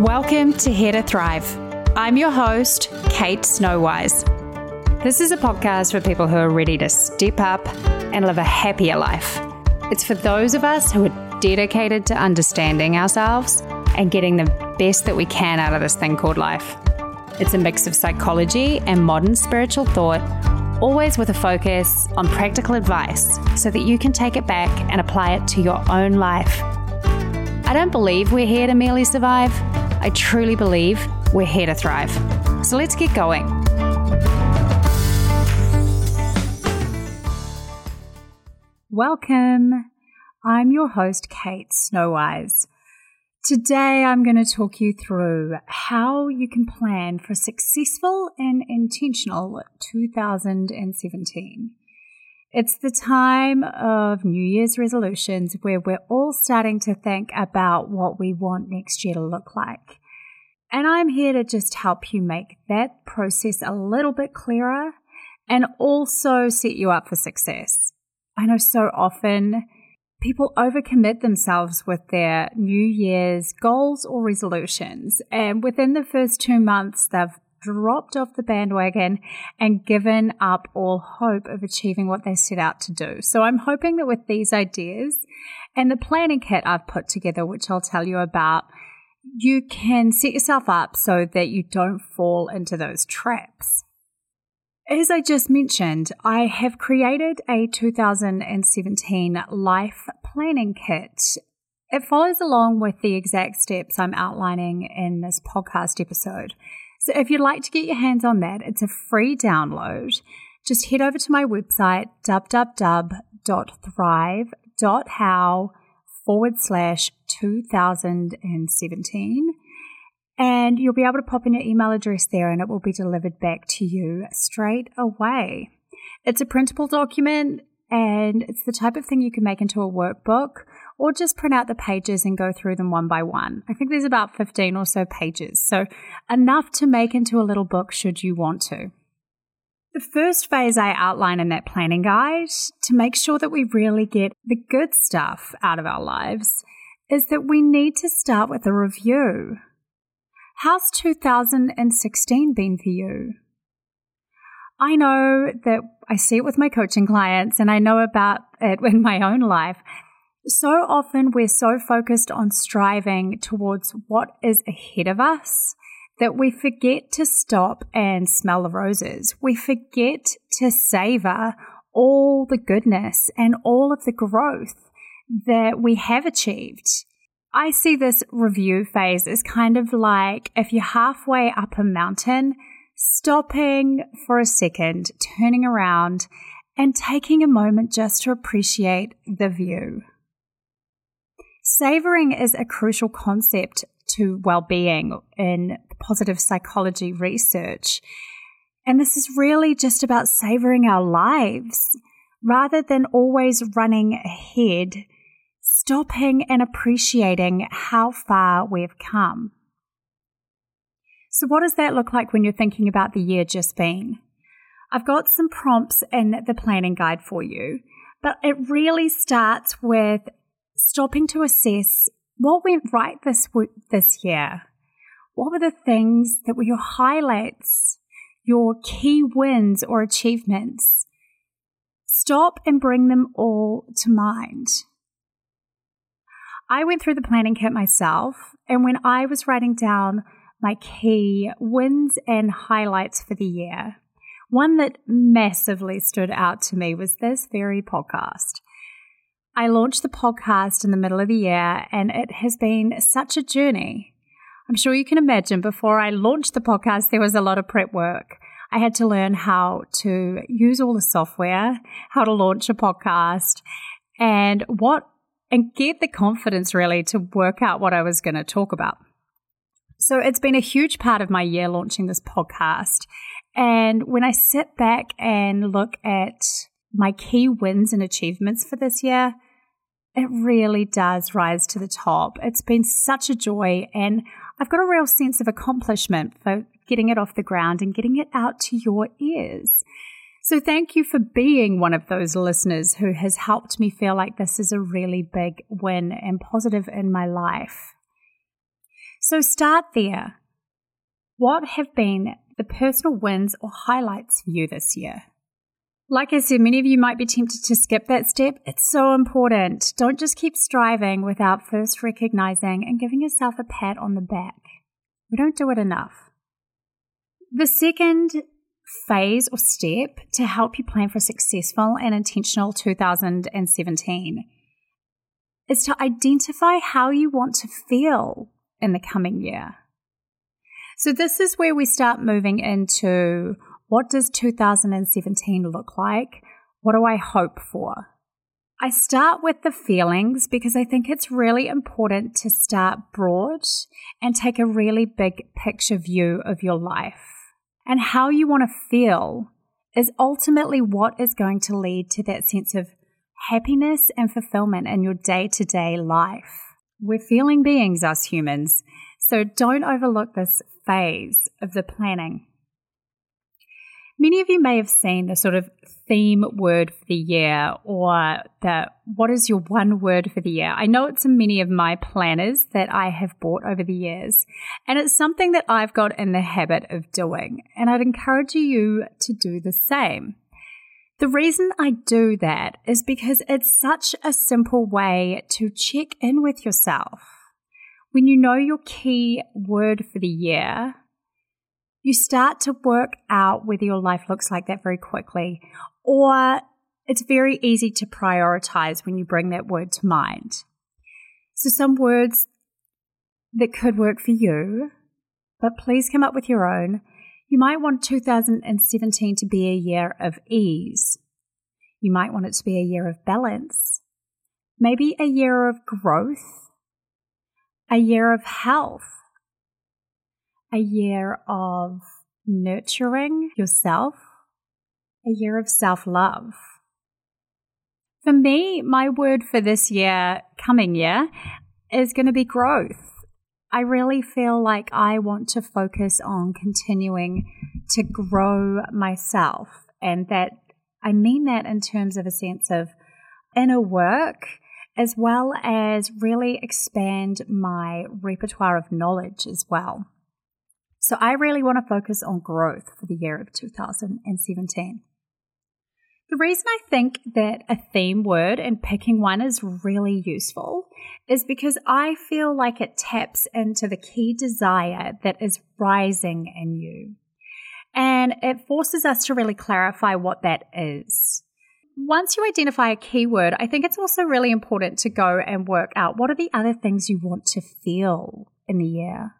Welcome to Here to Thrive. I'm your host, Kate Snowise. This is a podcast for people who are ready to step up and live a happier life. It's for those of us who are dedicated to understanding ourselves and getting the best that we can out of this thing called life. It's a mix of psychology and modern spiritual thought, always with a focus on practical advice so that you can take it back and apply it to your own life. I don't believe we're here to merely survive. I truly believe we're here to thrive. So let's get going. Welcome. I'm your host, Kate Snowise. Today, I'm going to talk you through how you can plan for a successful and intentional 2017. It's the time of New Year's resolutions where we're all starting to think about what we want next year to look like. And I'm here to just help you make that process a little bit clearer and also set you up for success. I know so often people overcommit themselves with their New Year's goals or resolutions, and within the first two months, they've dropped off the bandwagon and given up all hope of achieving what they set out to do. So I'm hoping that with these ideas and the planning kit I've put together, which I'll tell you about, you can set yourself up so that you don't fall into those traps. As I just mentioned, I have created a 2017 life planning kit. It follows along with the exact steps I'm outlining in this podcast episode. So if you'd like to get your hands on that, it's a free download. Just head over to my website, www.thrive.how forward slash 2017. And you'll be able to pop in your email address there and it will be delivered back to you straight away. It's a printable document and it's the type of thing you can make into a workbook or just print out the pages and go through them one by one. I think there's about 15 or so pages, so enough to make into a little book should you want to. The first phase I outline in that planning guide to make sure that we really get the good stuff out of our lives is that we need to start with a review. How's 2016 been for you? I know that I see it with my coaching clients and I know about it in my own life. So often we're so focused on striving towards what is ahead of us that we forget to stop and smell the roses. We forget to savor all the goodness and all of the growth that we have achieved. I see this review phase as kind of like if you're halfway up a mountain stopping for a second, turning around, and taking a moment just to appreciate the view. Savoring is a crucial concept to well-being in positive psychology research. And this is really just about savoring our lives rather than always running ahead, stopping and appreciating how far we've come. So, what does that look like when you're thinking about the year just been? I've got some prompts in the planning guide for you, but it really starts with stopping to assess what went right this this year. What were the things that were your highlights, your key wins or achievements? Stop and bring them all to mind. I went through the planning kit myself, and when I was writing down my key wins and highlights for the year. One that massively stood out to me was this very podcast. I launched the podcast in the middle of the year, and it has been such a journey. I'm sure you can imagine before I launched the podcast, there was a lot of prep work. I had to learn how to use all the software, how to launch a podcast, and what, and get the confidence really to work out what I was going to talk about. So it's been a huge part of my year launching this podcast. And when I sit back and look at my key wins and achievements for this year, it really does rise to the top. It's been such a joy, and I've got a real sense of accomplishment for getting it off the ground and getting it out to your ears. So, thank you for being one of those listeners who has helped me feel like this is a really big win and positive in my life. So start there. What have been the personal wins or highlights for you this year? Like I said, many of you might be tempted to skip that step. It's so important. Don't just keep striving without first recognizing and giving yourself a pat on the back. We don't do it enough. The second phase or step to help you plan for a successful and intentional 2017 is to identify how you want to feel in the coming year. So, this is where we start moving into what does 2017 look like? What do I hope for? I start with the feelings because I think it's really important to start broad and take a really big picture view of your life. And how you want to feel is ultimately what is going to lead to that sense of happiness and fulfillment in your day to day life. We're feeling beings, us humans, so don't overlook this phase of the planning. Many of you may have seen the sort of theme word for the year or the what is your one word for the year. I know it's in many of my planners that I have bought over the years, and it's something that I've got in the habit of doing, and I'd encourage you to do the same. The reason I do that is because it's such a simple way to check in with yourself. When you know your key word for the year, you start to work out whether your life looks like that very quickly, or it's very easy to prioritize when you bring that word to mind. So, some words that could work for you, but please come up with your own. You might want 2017 to be a year of ease. You might want it to be a year of balance, maybe a year of growth, a year of health a year of nurturing yourself, a year of self love. For me, my word for this year, coming year, is going to be growth. I really feel like I want to focus on continuing to grow myself, and that I mean that in terms of a sense of inner work as well as really expand my repertoire of knowledge as well. So I really want to focus on growth for the year of 2017. The reason I think that a theme word and picking one is really useful is because I feel like it taps into the key desire that is rising in you. And it forces us to really clarify what that is. Once you identify a keyword, I think it's also really important to go and work out what are the other things you want to feel in the year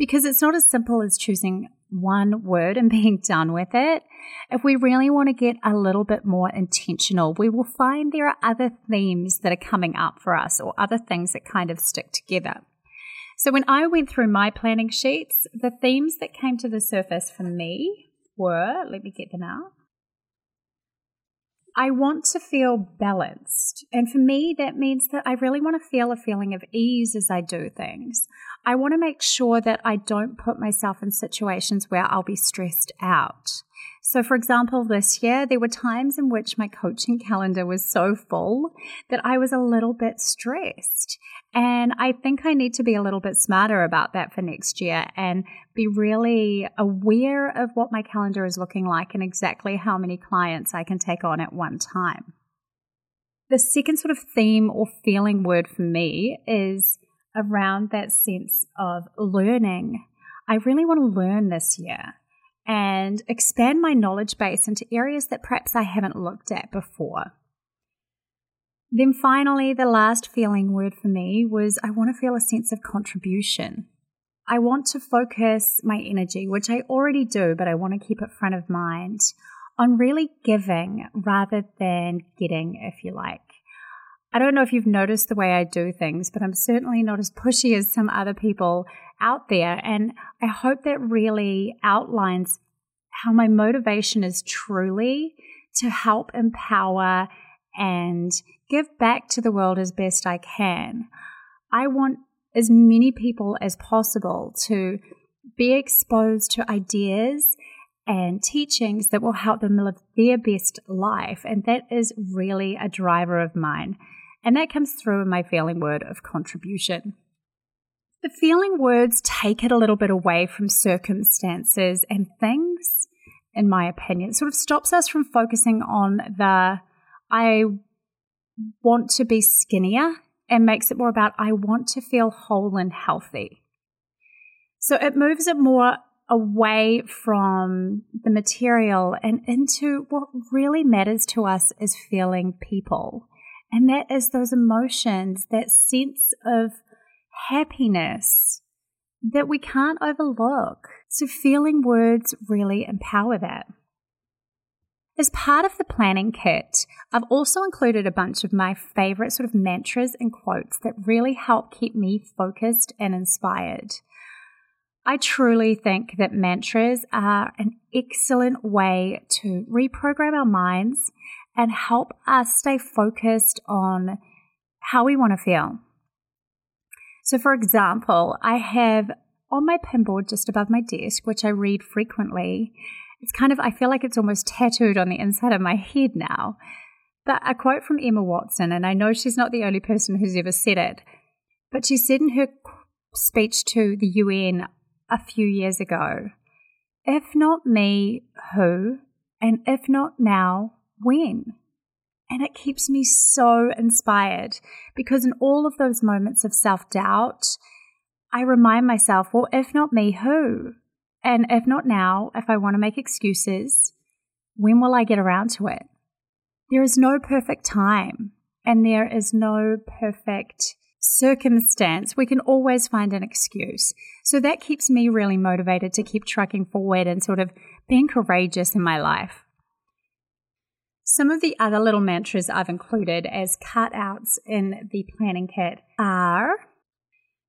because it's not as simple as choosing one word and being done with it. If we really want to get a little bit more intentional, we will find there are other themes that are coming up for us or other things that kind of stick together. So when I went through my planning sheets, the themes that came to the surface for me were, let me get them out. I want to feel balanced. And for me, that means that I really want to feel a feeling of ease as I do things. I want to make sure that I don't put myself in situations where I'll be stressed out. So, for example, this year, there were times in which my coaching calendar was so full that I was a little bit stressed. And I think I need to be a little bit smarter about that for next year and be really aware of what my calendar is looking like and exactly how many clients I can take on at one time. The second sort of theme or feeling word for me is around that sense of learning. I really want to learn this year and expand my knowledge base into areas that perhaps I haven't looked at before. Then finally, the last feeling word for me was I want to feel a sense of contribution. I want to focus my energy, which I already do, but I want to keep it front of mind, on really giving rather than getting, if you like. I don't know if you've noticed the way I do things, but I'm certainly not as pushy as some other people out there. And I hope that really outlines how my motivation is truly to help empower and give back to the world as best I can. I want as many people as possible to be exposed to ideas and teachings that will help them live their best life. And that is really a driver of mine. And that comes through in my feeling word of contribution. The feeling words take it a little bit away from circumstances and things, in my opinion. It sort of stops us from focusing on the I want to be skinnier and makes it more about I want to feel whole and healthy. So it moves it more away from the material and into what really matters to us as feeling people. And that is those emotions, that sense of happiness that we can't overlook. So, feeling words really empower that. As part of the planning kit, I've also included a bunch of my favorite sort of mantras and quotes that really help keep me focused and inspired. I truly think that mantras are an excellent way to reprogram our minds and help us stay focused on how we want to feel. So, for example, I have on my pinboard just above my desk, which I read frequently, it's kind of, I feel like it's almost tattooed on the inside of my head now. But a quote from Emma Watson, and I know she's not the only person who's ever said it, but she said in her speech to the UN a few years ago if not me, who? And if not now, when? And it keeps me so inspired because in all of those moments of self doubt, I remind myself, well, if not me, who? And if not now, if I want to make excuses, when will I get around to it? There is no perfect time and there is no perfect circumstance. We can always find an excuse. So that keeps me really motivated to keep trucking forward and sort of being courageous in my life. Some of the other little mantras I've included as cutouts in the planning kit are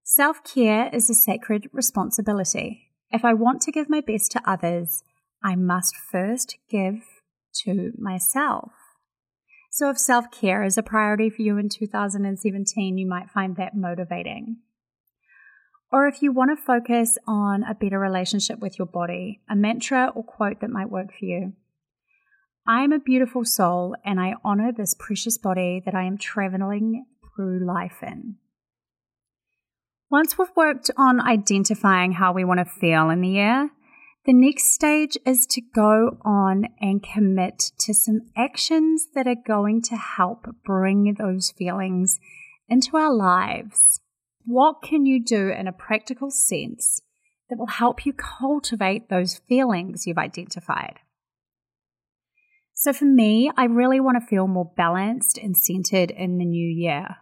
self care is a sacred responsibility. If I want to give my best to others, I must first give to myself. So, if self care is a priority for you in 2017, you might find that motivating. Or if you want to focus on a better relationship with your body, a mantra or quote that might work for you. I am a beautiful soul and I honor this precious body that I am traveling through life in. Once we've worked on identifying how we want to feel in the year, the next stage is to go on and commit to some actions that are going to help bring those feelings into our lives. What can you do in a practical sense that will help you cultivate those feelings you've identified? So, for me, I really want to feel more balanced and centered in the new year.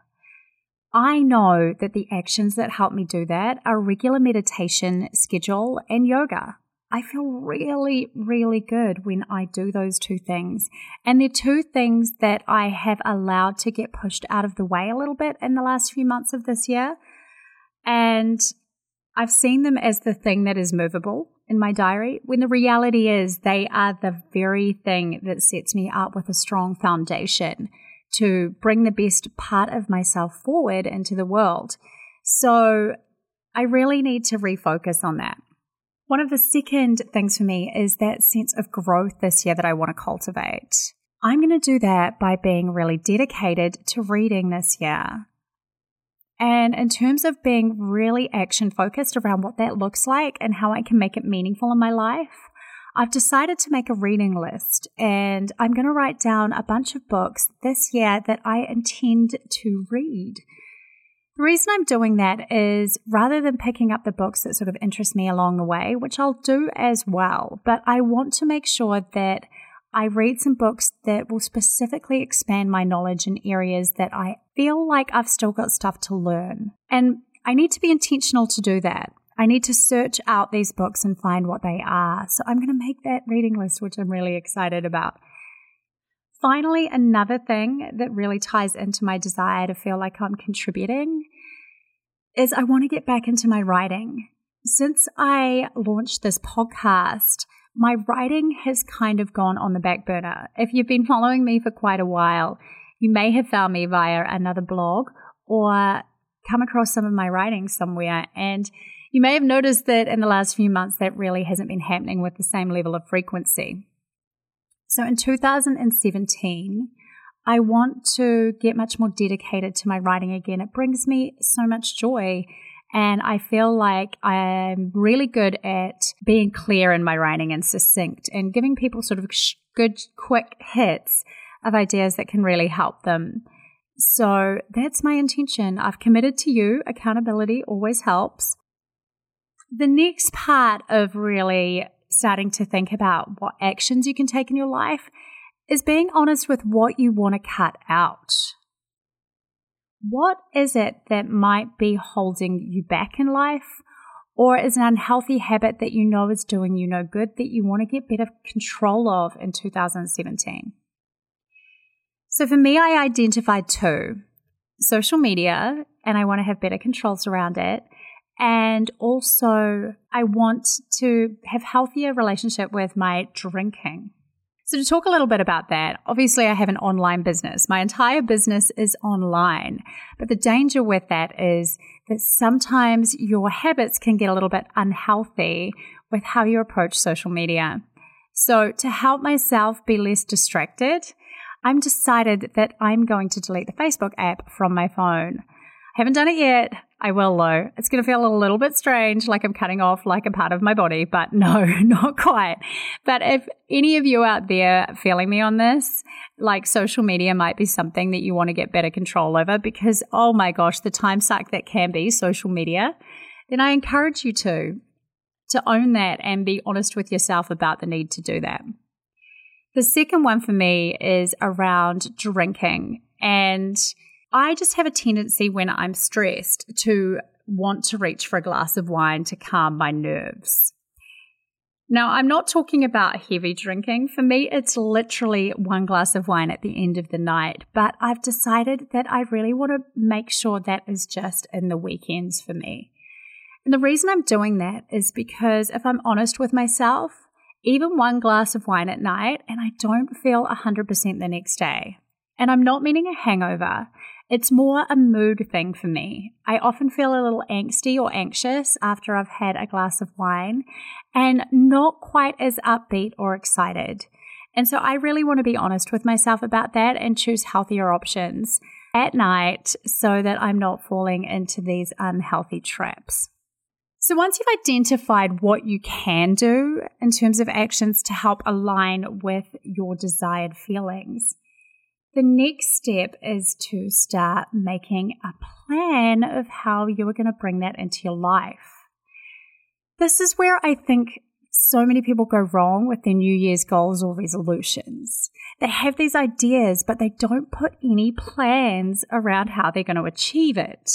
I know that the actions that help me do that are regular meditation, schedule, and yoga. I feel really, really good when I do those two things. And they're two things that I have allowed to get pushed out of the way a little bit in the last few months of this year. And I've seen them as the thing that is movable in my diary, when the reality is they are the very thing that sets me up with a strong foundation to bring the best part of myself forward into the world. So I really need to refocus on that. One of the second things for me is that sense of growth this year that I want to cultivate. I'm going to do that by being really dedicated to reading this year. And in terms of being really action focused around what that looks like and how I can make it meaningful in my life, I've decided to make a reading list and I'm going to write down a bunch of books this year that I intend to read. The reason I'm doing that is rather than picking up the books that sort of interest me along the way, which I'll do as well, but I want to make sure that I read some books that will specifically expand my knowledge in areas that I feel like I've still got stuff to learn. And I need to be intentional to do that. I need to search out these books and find what they are. So I'm going to make that reading list, which I'm really excited about. Finally, another thing that really ties into my desire to feel like I'm contributing is I want to get back into my writing. Since I launched this podcast, my writing has kind of gone on the back burner. If you've been following me for quite a while, you may have found me via another blog or come across some of my writing somewhere. And you may have noticed that in the last few months, that really hasn't been happening with the same level of frequency. So in 2017, I want to get much more dedicated to my writing again. It brings me so much joy. And I feel like I'm really good at being clear in my writing and succinct and giving people sort of good, quick hits of ideas that can really help them. So that's my intention. I've committed to you. Accountability always helps. The next part of really starting to think about what actions you can take in your life is being honest with what you want to cut out. What is it that might be holding you back in life? Or is an unhealthy habit that you know is doing you no good that you want to get better control of in 2017? So for me, I identified two social media, and I want to have better controls around it. And also, I want to have healthier relationship with my drinking. So to talk a little bit about that, obviously I have an online business. My entire business is online. But the danger with that is that sometimes your habits can get a little bit unhealthy with how you approach social media. So to help myself be less distracted, I'm decided that I'm going to delete the Facebook app from my phone. I haven't done it yet. I will though. It's going to feel a little bit strange, like I'm cutting off like a part of my body, but no, not quite. But if any of you out there feeling me on this, like social media might be something that you want to get better control over because, oh my gosh, the time suck that can be social media, then I encourage you to, to own that and be honest with yourself about the need to do that. The second one for me is around drinking and I just have a tendency when I'm stressed to want to reach for a glass of wine to calm my nerves. Now, I'm not talking about heavy drinking. For me, it's literally one glass of wine at the end of the night. But I've decided that I really want to make sure that is just in the weekends for me. And the reason I'm doing that is because if I'm honest with myself, even one glass of wine at night and I don't feel 100% the next day. And I'm not meaning a hangover. It's more a mood thing for me. I often feel a little angsty or anxious after I've had a glass of wine and not quite as upbeat or excited. And so I really want to be honest with myself about that and choose healthier options at night so that I'm not falling into these unhealthy traps. So once you've identified what you can do in terms of actions to help align with your desired feelings, the next step is to start making a plan of how you are going to bring that into your life. This is where I think so many people go wrong with their New Year's goals or resolutions. They have these ideas, but they don't put any plans around how they're going to achieve it.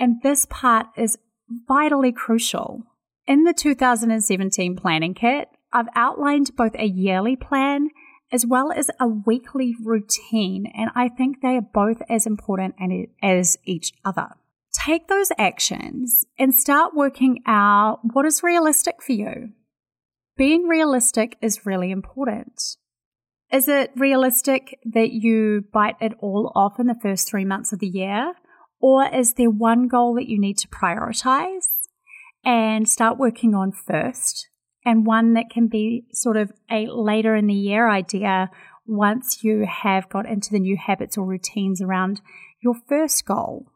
And this part is vitally crucial. In the 2017 planning kit, I've outlined both a yearly plan as well as a weekly routine. And I think they are both as important as each other. Take those actions and start working out what is realistic for you. Being realistic is really important. Is it realistic that you bite it all off in the first three months of the year? Or is there one goal that you need to prioritize and start working on first and one that can be sort of a later in the year idea once you have got into the new habits or routines around your first goal.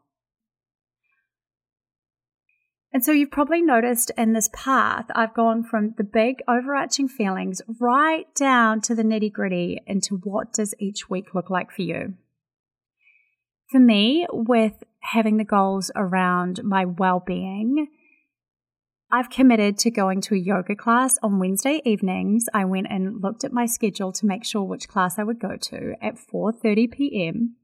And so you've probably noticed in this path, I've gone from the big overarching feelings right down to the nitty gritty into what does each week look like for you. For me, with having the goals around my well being, I've committed to going to a yoga class on Wednesday evenings. I went and looked at my schedule to make sure which class I would go to at 4:30 p.m.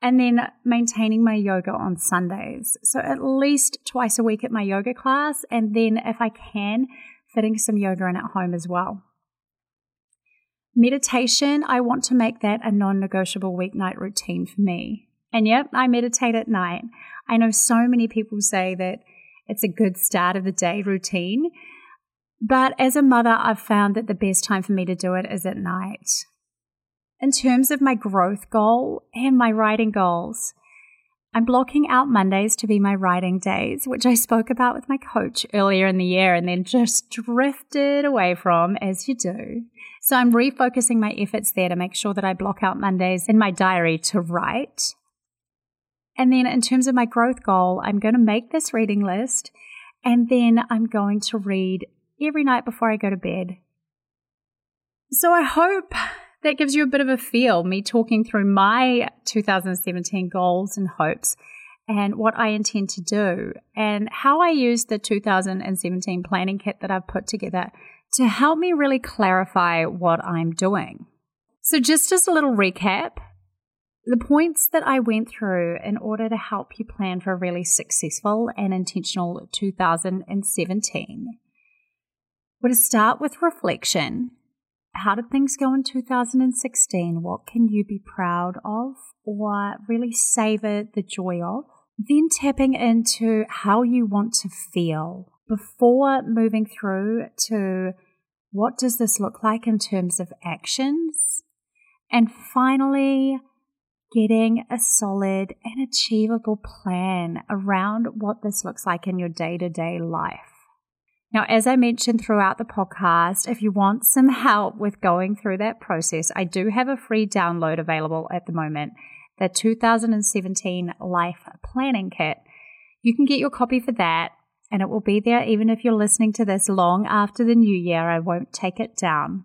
and then maintaining my yoga on Sundays. So at least twice a week at my yoga class and then if I can fitting some yoga in at home as well. Meditation, I want to make that a non-negotiable weeknight routine for me. And yep, I meditate at night. I know so many people say that it's a good start of the day routine. But as a mother, I've found that the best time for me to do it is at night. In terms of my growth goal and my writing goals, I'm blocking out Mondays to be my writing days, which I spoke about with my coach earlier in the year and then just drifted away from, as you do. So I'm refocusing my efforts there to make sure that I block out Mondays in my diary to write And then in terms of my growth goal, I'm going to make this reading list and then I'm going to read every night before I go to bed. So I hope that gives you a bit of a feel, me talking through my 2017 goals and hopes and what I intend to do and how I use the 2017 planning kit that I've put together to help me really clarify what I'm doing. So, just as a little recap, the points that I went through in order to help you plan for a really successful and intentional 2017 were to start with reflection. How did things go in 2016? What can you be proud of or really savor the joy of? Then tapping into how you want to feel before moving through to what does this look like in terms of actions? And finally, getting a solid and achievable plan around what this looks like in your day to day life. Now, as I mentioned throughout the podcast, if you want some help with going through that process, I do have a free download available at the moment the 2017 Life Planning Kit. You can get your copy for that, and it will be there even if you're listening to this long after the new year. I won't take it down.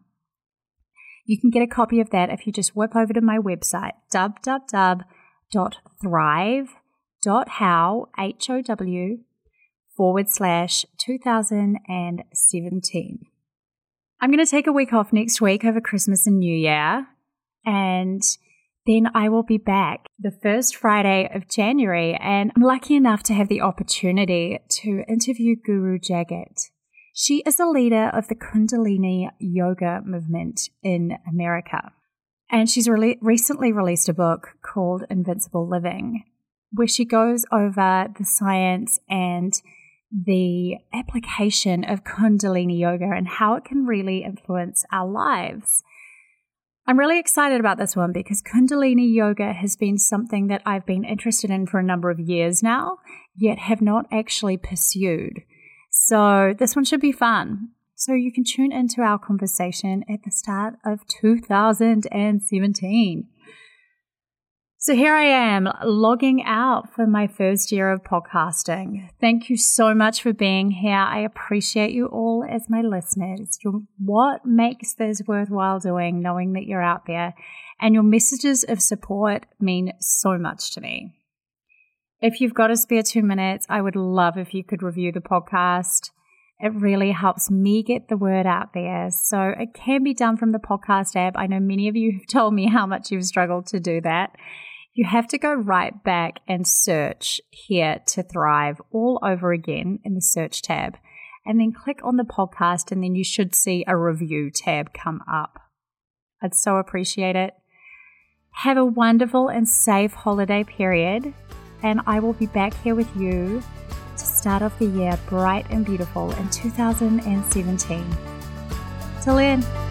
You can get a copy of that if you just whip over to my website, www.thrive.how, H-O-W, forward slash 2017. I'm going to take a week off next week over Christmas and New Year, and then I will be back the first Friday of January. And I'm lucky enough to have the opportunity to interview Guru Jagat. She is a leader of the Kundalini yoga movement in America. And she's re- recently released a book called Invincible Living, where she goes over the science and the application of Kundalini yoga and how it can really influence our lives. I'm really excited about this one because Kundalini yoga has been something that I've been interested in for a number of years now, yet have not actually pursued. So this one should be fun. So you can tune into our conversation at the start of 2017. So here I am logging out for my first year of podcasting. Thank you so much for being here. I appreciate you all as my listeners. What makes this worthwhile doing, knowing that you're out there, and your messages of support mean so much to me. If you've got a spare two minutes, I would love if you could review the podcast. It really helps me get the word out there. So it can be done from the podcast app. I know many of you have told me how much you've struggled to do that you have to go right back and search here to thrive all over again in the search tab and then click on the podcast and then you should see a review tab come up. I'd so appreciate it. Have a wonderful and safe holiday period and I will be back here with you to start off the year bright and beautiful in 2017. Till then.